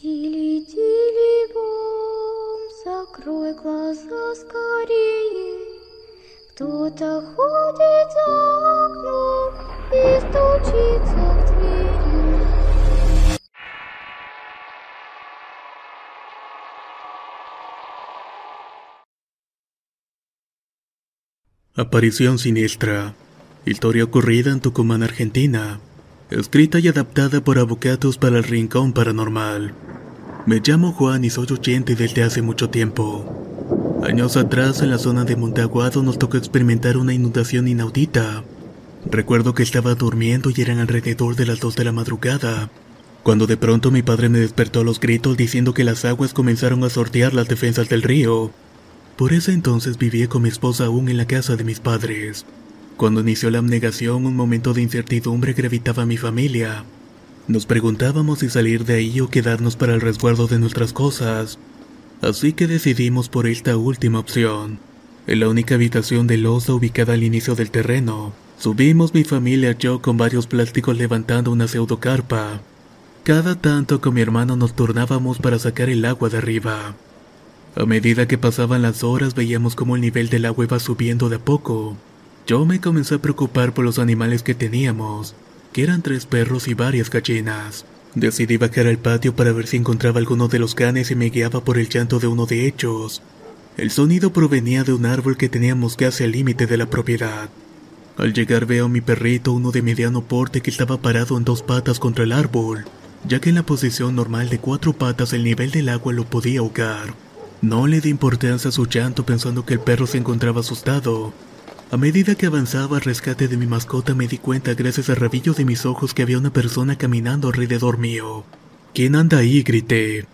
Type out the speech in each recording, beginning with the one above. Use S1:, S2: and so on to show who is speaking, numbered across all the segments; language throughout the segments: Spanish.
S1: Тили, тили, бом, закрой глаза скорее. Кто-то ходит за окном и стучится в двери.
S2: Aparición siniestra. Historia ocurrida en Tucumán, Argentina. Escrita y adaptada por Avocatos para el Rincón Paranormal. Me llamo Juan y soy oyente desde hace mucho tiempo. Años atrás, en la zona de Montaguado, nos tocó experimentar una inundación inaudita. Recuerdo que estaba durmiendo y eran alrededor de las 2 de la madrugada, cuando de pronto mi padre me despertó a los gritos diciendo que las aguas comenzaron a sortear las defensas del río. Por ese entonces vivía con mi esposa aún en la casa de mis padres. Cuando inició la abnegación, un momento de incertidumbre gravitaba a mi familia. Nos preguntábamos si salir de ahí o quedarnos para el resguardo de nuestras cosas. Así que decidimos por esta última opción. En la única habitación de losa ubicada al inicio del terreno, subimos mi familia y yo con varios plásticos levantando una pseudocarpa. Cada tanto con mi hermano nos turnábamos para sacar el agua de arriba. A medida que pasaban las horas veíamos cómo el nivel del agua iba subiendo de a poco. Yo me comencé a preocupar por los animales que teníamos, que eran tres perros y varias gallinas. Decidí bajar al patio para ver si encontraba alguno de los canes y me guiaba por el llanto de uno de ellos. El sonido provenía de un árbol que teníamos casi al límite de la propiedad. Al llegar veo a mi perrito, uno de mediano porte, que estaba parado en dos patas contra el árbol, ya que en la posición normal de cuatro patas el nivel del agua lo podía ahogar. No le di importancia a su llanto pensando que el perro se encontraba asustado. A medida que avanzaba al rescate de mi mascota me di cuenta gracias al rabillo de mis ojos que había una persona caminando alrededor mío. ¿Quién anda ahí? grité.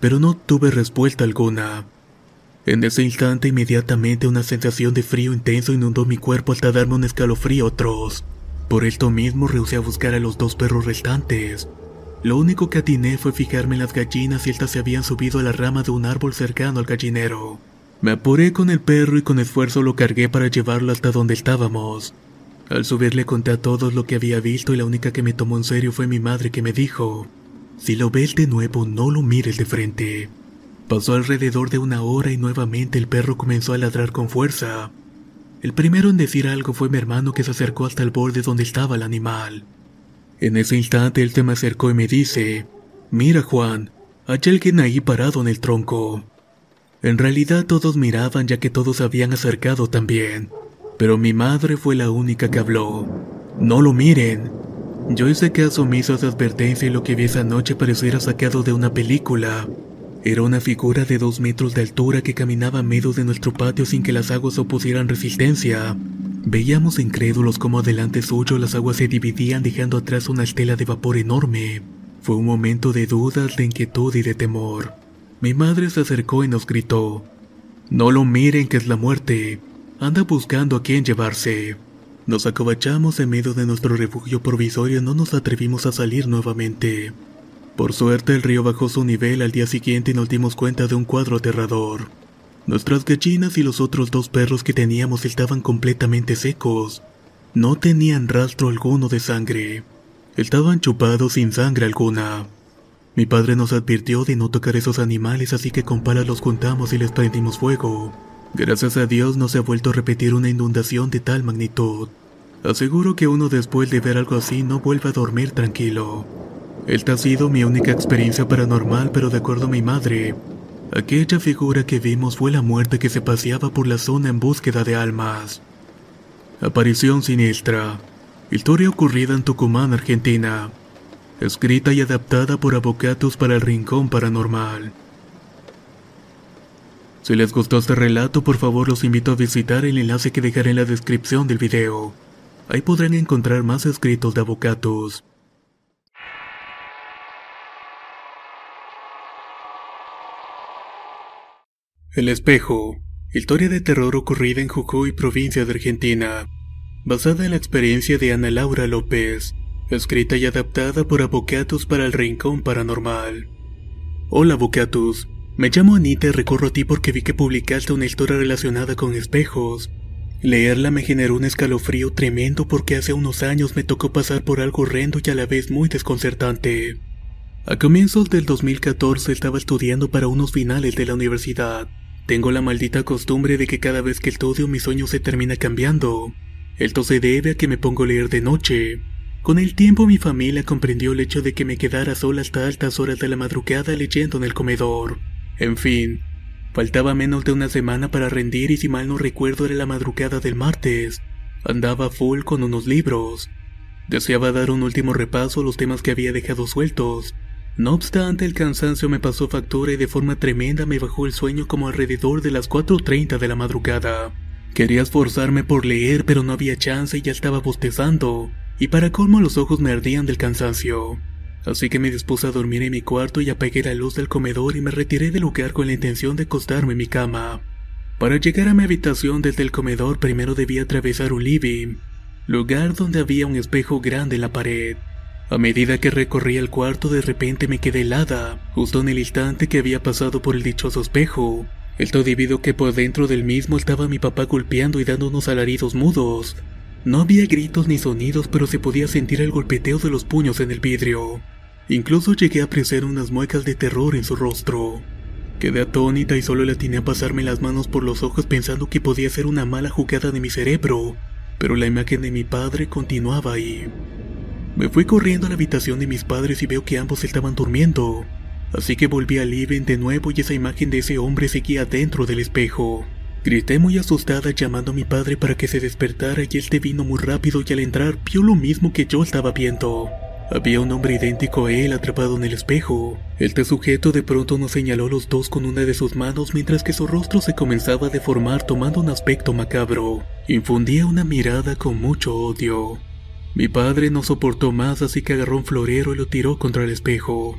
S2: Pero no tuve respuesta alguna. En ese instante inmediatamente una sensación de frío intenso inundó mi cuerpo hasta darme un escalofrío atroz. Por esto mismo rehusé a buscar a los dos perros restantes. Lo único que atiné fue fijarme en las gallinas y estas se habían subido a la rama de un árbol cercano al gallinero. Me apuré con el perro y con esfuerzo lo cargué para llevarlo hasta donde estábamos. Al subir le conté a todos lo que había visto y la única que me tomó en serio fue mi madre que me dijo, si lo ves de nuevo no lo mires de frente. Pasó alrededor de una hora y nuevamente el perro comenzó a ladrar con fuerza. El primero en decir algo fue mi hermano que se acercó hasta el borde donde estaba el animal. En ese instante él se me acercó y me dice, Mira Juan, hay alguien ahí parado en el tronco. En realidad todos miraban ya que todos habían acercado también, pero mi madre fue la única que habló. No lo miren. Yo hice caso omiso a esa advertencia y lo que vi esa noche pareciera sacado de una película. Era una figura de dos metros de altura que caminaba a medio de nuestro patio sin que las aguas opusieran resistencia. Veíamos incrédulos como adelante suyo las aguas se dividían dejando atrás una estela de vapor enorme. Fue un momento de dudas, de inquietud y de temor. Mi madre se acercó y nos gritó, No lo miren que es la muerte. Anda buscando a quién llevarse. Nos acobachamos en medio de nuestro refugio provisorio y no nos atrevimos a salir nuevamente. Por suerte el río bajó su nivel al día siguiente y nos dimos cuenta de un cuadro aterrador. Nuestras gallinas y los otros dos perros que teníamos estaban completamente secos. No tenían rastro alguno de sangre. Estaban chupados sin sangre alguna. Mi padre nos advirtió de no tocar esos animales, así que con palas los juntamos y les prendimos fuego. Gracias a Dios no se ha vuelto a repetir una inundación de tal magnitud. Aseguro que uno después de ver algo así no vuelve a dormir tranquilo. Esta ha sido mi única experiencia paranormal, pero de acuerdo a mi madre, aquella figura que vimos fue la muerte que se paseaba por la zona en búsqueda de almas. Aparición siniestra. Historia ocurrida en Tucumán, Argentina. Escrita y adaptada por Avocatos para el Rincón Paranormal. Si les gustó este relato, por favor los invito a visitar el enlace que dejaré en la descripción del video. Ahí podrán encontrar más escritos de avocatos. El espejo. Historia de terror ocurrida en Jujuy, provincia de Argentina. Basada en la experiencia de Ana Laura López. Escrita y adaptada por Avocatus para el Rincón Paranormal. Hola Avocatus. Me llamo Anita y recorro a ti porque vi que publicaste una historia relacionada con espejos. Leerla me generó un escalofrío tremendo porque hace unos años me tocó pasar por algo horrendo y a la vez muy desconcertante. A comienzos del 2014 estaba estudiando para unos finales de la universidad. Tengo la maldita costumbre de que cada vez que estudio mi sueño se termina cambiando. Esto se debe a que me pongo a leer de noche. Con el tiempo mi familia comprendió el hecho de que me quedara sola hasta altas horas de la madrugada leyendo en el comedor. En fin, Faltaba menos de una semana para rendir y si mal no recuerdo era la madrugada del martes. Andaba full con unos libros. Deseaba dar un último repaso a los temas que había dejado sueltos. No obstante, el cansancio me pasó factura y de forma tremenda me bajó el sueño como alrededor de las 4.30 de la madrugada. Quería esforzarme por leer, pero no había chance y ya estaba bostezando, y para colmo los ojos me ardían del cansancio así que me dispuse a dormir en mi cuarto y apagué la luz del comedor y me retiré del lugar con la intención de acostarme en mi cama. Para llegar a mi habitación desde el comedor primero debía atravesar un living, lugar donde había un espejo grande en la pared. A medida que recorría el cuarto de repente me quedé helada, justo en el instante que había pasado por el dichoso espejo. Esto debido que por dentro del mismo estaba mi papá golpeando y dando unos alaridos mudos. No había gritos ni sonidos, pero se podía sentir el golpeteo de los puños en el vidrio. Incluso llegué a apreciar unas muecas de terror en su rostro. Quedé atónita y solo le atiné a pasarme las manos por los ojos pensando que podía ser una mala jugada de mi cerebro, pero la imagen de mi padre continuaba ahí. Me fui corriendo a la habitación de mis padres y veo que ambos estaban durmiendo, así que volví al living de nuevo y esa imagen de ese hombre seguía dentro del espejo. Grité muy asustada llamando a mi padre para que se despertara y este vino muy rápido y al entrar vio lo mismo que yo estaba viendo. Había un hombre idéntico a él atrapado en el espejo. Este sujeto de pronto nos señaló los dos con una de sus manos mientras que su rostro se comenzaba a deformar tomando un aspecto macabro. Infundía una mirada con mucho odio. Mi padre no soportó más así que agarró un florero y lo tiró contra el espejo.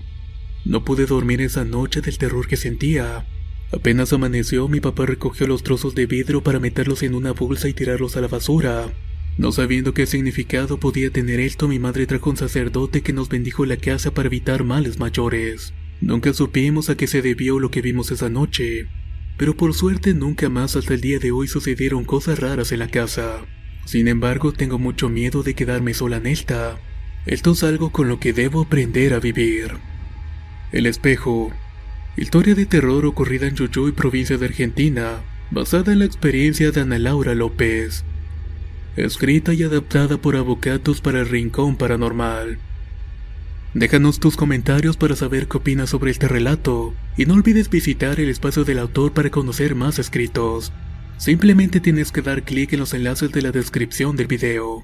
S2: No pude dormir esa noche del terror que sentía. Apenas amaneció, mi papá recogió los trozos de vidrio para meterlos en una bolsa y tirarlos a la basura. No sabiendo qué significado podía tener esto, mi madre trajo un sacerdote que nos bendijo la casa para evitar males mayores. Nunca supimos a qué se debió lo que vimos esa noche, pero por suerte nunca más hasta el día de hoy sucedieron cosas raras en la casa. Sin embargo, tengo mucho miedo de quedarme sola en esta. Esto es algo con lo que debo aprender a vivir. El espejo. Historia de terror ocurrida en Jujuy, provincia de Argentina, basada en la experiencia de Ana Laura López escrita y adaptada por Avocatos para el Rincón Paranormal. Déjanos tus comentarios para saber qué opinas sobre este relato y no olvides visitar el espacio del autor para conocer más escritos. Simplemente tienes que dar clic en los enlaces de la descripción del video.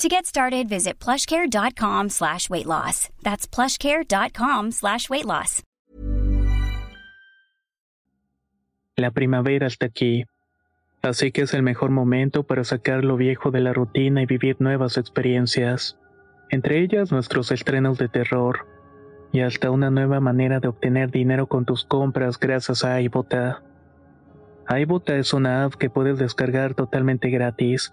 S3: To get started, visit plushcare.com slash weight loss. That's plushcare.com slash weight loss.
S4: La primavera está aquí, así que es el mejor momento para sacar lo viejo de la rutina y vivir nuevas experiencias, entre ellas nuestros estrenos de terror y hasta una nueva manera de obtener dinero con tus compras gracias a iBota. iBota es una app que puedes descargar totalmente gratis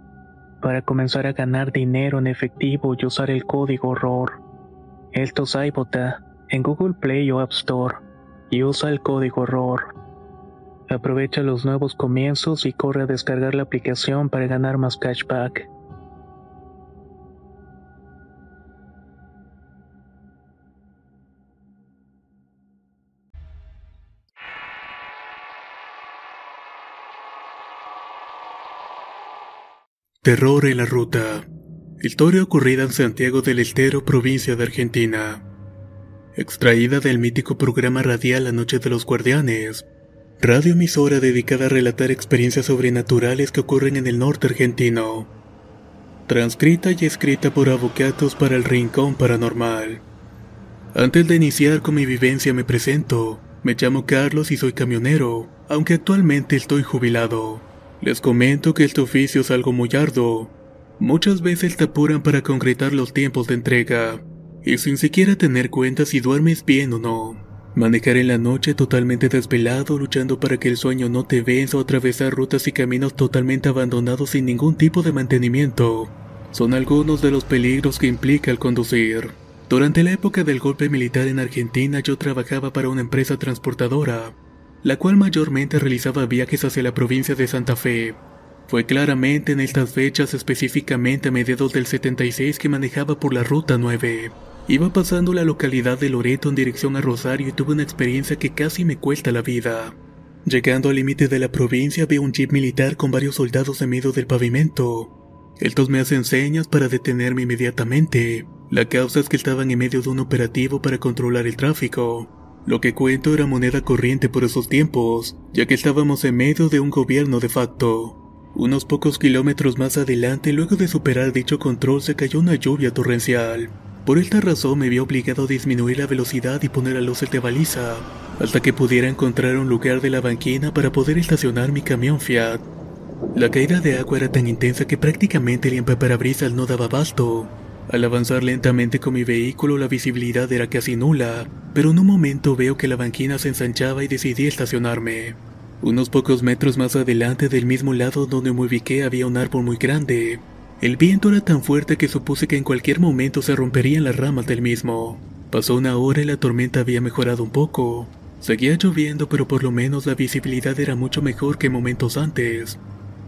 S4: para comenzar a ganar dinero en efectivo y usar el código ROR. Esto es iBota en Google Play o App Store y usa el código ROR. Aprovecha los nuevos comienzos y corre a descargar la aplicación para ganar más cashback.
S2: Terror en la ruta. Historia ocurrida en Santiago del Estero, provincia de Argentina. Extraída del mítico programa radial La Noche de los Guardianes. Radio emisora dedicada a relatar experiencias sobrenaturales que ocurren en el norte argentino. Transcrita y escrita por avocatos para el Rincón Paranormal. Antes de iniciar con mi vivencia me presento. Me llamo Carlos y soy camionero, aunque actualmente estoy jubilado. Les comento que este oficio es algo muy arduo. Muchas veces te apuran para concretar los tiempos de entrega, y sin siquiera tener cuenta si duermes bien o no. Manejar en la noche totalmente desvelado, luchando para que el sueño no te venza o atravesar rutas y caminos totalmente abandonados sin ningún tipo de mantenimiento, son algunos de los peligros que implica el conducir. Durante la época del golpe militar en Argentina yo trabajaba para una empresa transportadora, la cual mayormente realizaba viajes hacia la provincia de Santa Fe. Fue claramente en estas fechas, específicamente a mediados del 76, que manejaba por la Ruta 9. Iba pasando la localidad de Loreto en dirección a Rosario y tuve una experiencia que casi me cuesta la vida. Llegando al límite de la provincia vi un jeep militar con varios soldados en medio del pavimento. Estos me hacen señas para detenerme inmediatamente. La causa es que estaban en medio de un operativo para controlar el tráfico. Lo que cuento era moneda corriente por esos tiempos, ya que estábamos en medio de un gobierno de facto. Unos pocos kilómetros más adelante, luego de superar dicho control, se cayó una lluvia torrencial. Por esta razón me vi obligado a disminuir la velocidad y poner a luces de baliza, hasta que pudiera encontrar un lugar de la banquina para poder estacionar mi camión Fiat. La caída de agua era tan intensa que prácticamente el limpaparabrisas no daba abasto, al avanzar lentamente con mi vehículo la visibilidad era casi nula, pero en un momento veo que la banquina se ensanchaba y decidí estacionarme. Unos pocos metros más adelante del mismo lado donde me ubiqué había un árbol muy grande. El viento era tan fuerte que supuse que en cualquier momento se romperían las ramas del mismo. Pasó una hora y la tormenta había mejorado un poco. Seguía lloviendo pero por lo menos la visibilidad era mucho mejor que momentos antes.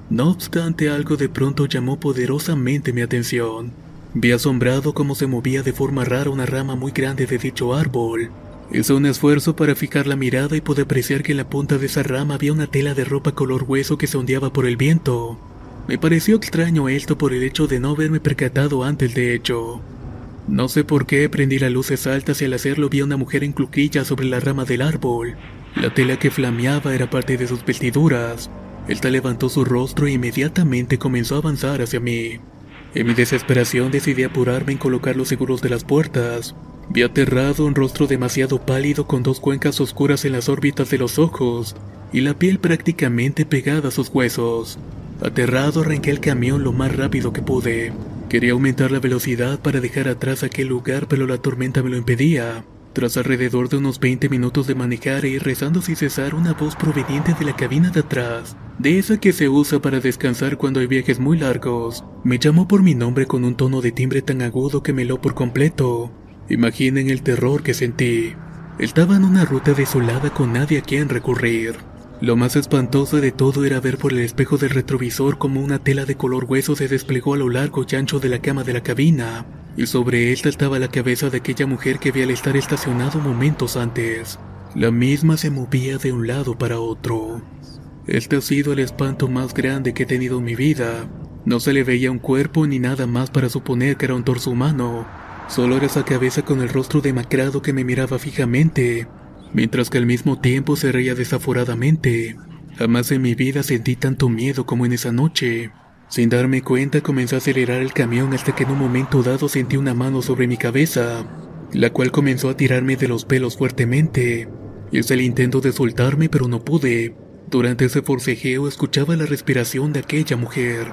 S2: No obstante algo de pronto llamó poderosamente mi atención. Vi asombrado cómo se movía de forma rara una rama muy grande de dicho árbol. Hice un esfuerzo para fijar la mirada y pude apreciar que en la punta de esa rama había una tela de ropa color hueso que se ondeaba por el viento. Me pareció extraño esto por el hecho de no haberme percatado antes de hecho. No sé por qué prendí las luces altas y al hacerlo vi a una mujer en cluquilla sobre la rama del árbol. La tela que flameaba era parte de sus vestiduras. Esta levantó su rostro e inmediatamente comenzó a avanzar hacia mí. En mi desesperación decidí apurarme en colocar los seguros de las puertas. Vi aterrado un rostro demasiado pálido con dos cuencas oscuras en las órbitas de los ojos y la piel prácticamente pegada a sus huesos. Aterrado arranqué el camión lo más rápido que pude. Quería aumentar la velocidad para dejar atrás aquel lugar pero la tormenta me lo impedía. Tras alrededor de unos 20 minutos de manejar e ir rezando sin cesar una voz proveniente de la cabina de atrás, de esa que se usa para descansar cuando hay viajes muy largos, me llamó por mi nombre con un tono de timbre tan agudo que me lo por completo. Imaginen el terror que sentí. Estaba en una ruta desolada con nadie a quien recurrir. Lo más espantoso de todo era ver por el espejo del retrovisor como una tela de color hueso se desplegó a lo largo y ancho de la cama de la cabina. Y sobre esta estaba la cabeza de aquella mujer que vi al estar estacionado momentos antes. La misma se movía de un lado para otro. Este ha sido el espanto más grande que he tenido en mi vida. No se le veía un cuerpo ni nada más para suponer que era un torso humano. Solo era esa cabeza con el rostro demacrado que me miraba fijamente, mientras que al mismo tiempo se reía desaforadamente. Jamás en mi vida sentí tanto miedo como en esa noche. Sin darme cuenta comencé a acelerar el camión hasta que en un momento dado sentí una mano sobre mi cabeza, la cual comenzó a tirarme de los pelos fuertemente. Hice el intento de soltarme pero no pude. Durante ese forcejeo escuchaba la respiración de aquella mujer.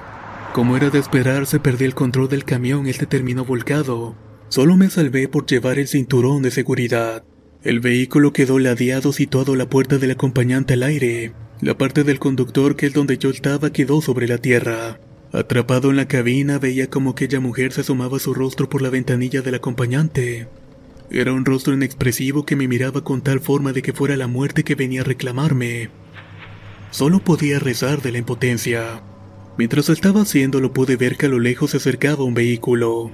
S2: Como era de esperarse perdí el control del camión este terminó volcado. Solo me salvé por llevar el cinturón de seguridad. El vehículo quedó ladeado situado a la puerta del acompañante al aire. La parte del conductor, que es donde yo estaba, quedó sobre la tierra. Atrapado en la cabina, veía como aquella mujer se asomaba su rostro por la ventanilla del acompañante. Era un rostro inexpresivo que me miraba con tal forma de que fuera la muerte que venía a reclamarme. Solo podía rezar de la impotencia. Mientras estaba haciéndolo pude ver que a lo lejos se acercaba un vehículo.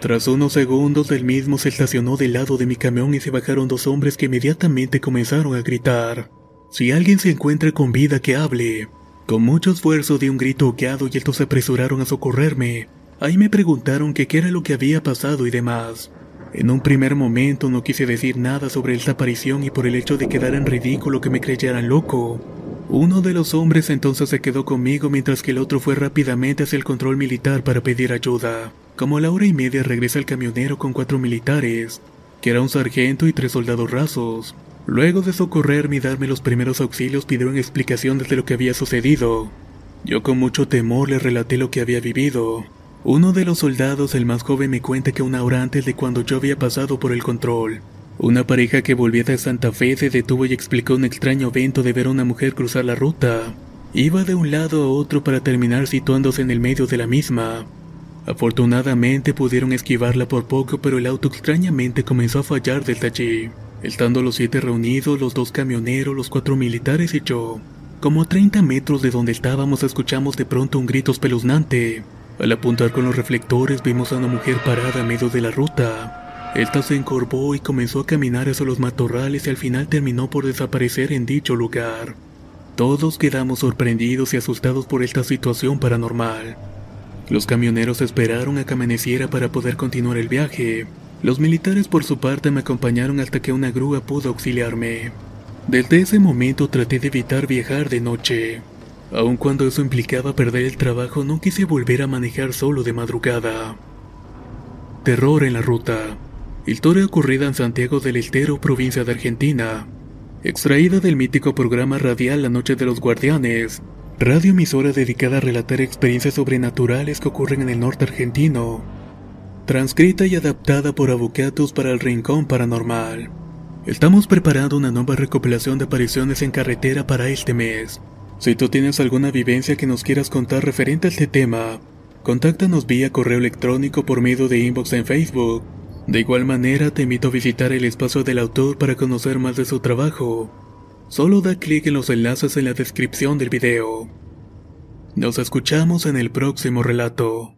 S2: Tras unos segundos el mismo se estacionó del lado de mi camión y se bajaron dos hombres que inmediatamente comenzaron a gritar. Si alguien se encuentra con vida que hable. Con mucho esfuerzo di un grito oqueado y estos se apresuraron a socorrerme. Ahí me preguntaron qué era lo que había pasado y demás. En un primer momento no quise decir nada sobre esta aparición y por el hecho de quedar en ridículo que me creyeran loco. Uno de los hombres entonces se quedó conmigo mientras que el otro fue rápidamente hacia el control militar para pedir ayuda. Como a la hora y media regresa el camionero con cuatro militares, que era un sargento y tres soldados rasos. Luego de socorrerme y darme los primeros auxilios pidieron explicaciones de lo que había sucedido. Yo con mucho temor le relaté lo que había vivido. Uno de los soldados, el más joven, me cuenta que una hora antes de cuando yo había pasado por el control, una pareja que volvía de Santa Fe se detuvo y explicó un extraño evento de ver a una mujer cruzar la ruta. Iba de un lado a otro para terminar situándose en el medio de la misma. Afortunadamente pudieron esquivarla por poco, pero el auto extrañamente comenzó a fallar desde allí. Estando los siete reunidos, los dos camioneros, los cuatro militares y yo. Como a 30 metros de donde estábamos escuchamos de pronto un grito espeluznante. Al apuntar con los reflectores vimos a una mujer parada en medio de la ruta. Esta se encorvó y comenzó a caminar hacia los matorrales y al final terminó por desaparecer en dicho lugar. Todos quedamos sorprendidos y asustados por esta situación paranormal. Los camioneros esperaron a que amaneciera para poder continuar el viaje. Los militares por su parte me acompañaron hasta que una grúa pudo auxiliarme. Desde ese momento traté de evitar viajar de noche. Aun cuando eso implicaba perder el trabajo, no quise volver a manejar solo de madrugada. Terror en la ruta. Historia ocurrida en Santiago del Estero, provincia de Argentina. Extraída del mítico programa radial La Noche de los Guardianes, radio emisora dedicada a relatar experiencias sobrenaturales que ocurren en el norte argentino transcrita y adaptada por Avocatus para el Rincón Paranormal. Estamos preparando una nueva recopilación de apariciones en carretera para este mes. Si tú tienes alguna vivencia que nos quieras contar referente a este tema, contáctanos vía correo electrónico por medio de inbox en Facebook. De igual manera, te invito a visitar el espacio del autor para conocer más de su trabajo. Solo da clic en los enlaces en la descripción del video. Nos escuchamos en el próximo relato.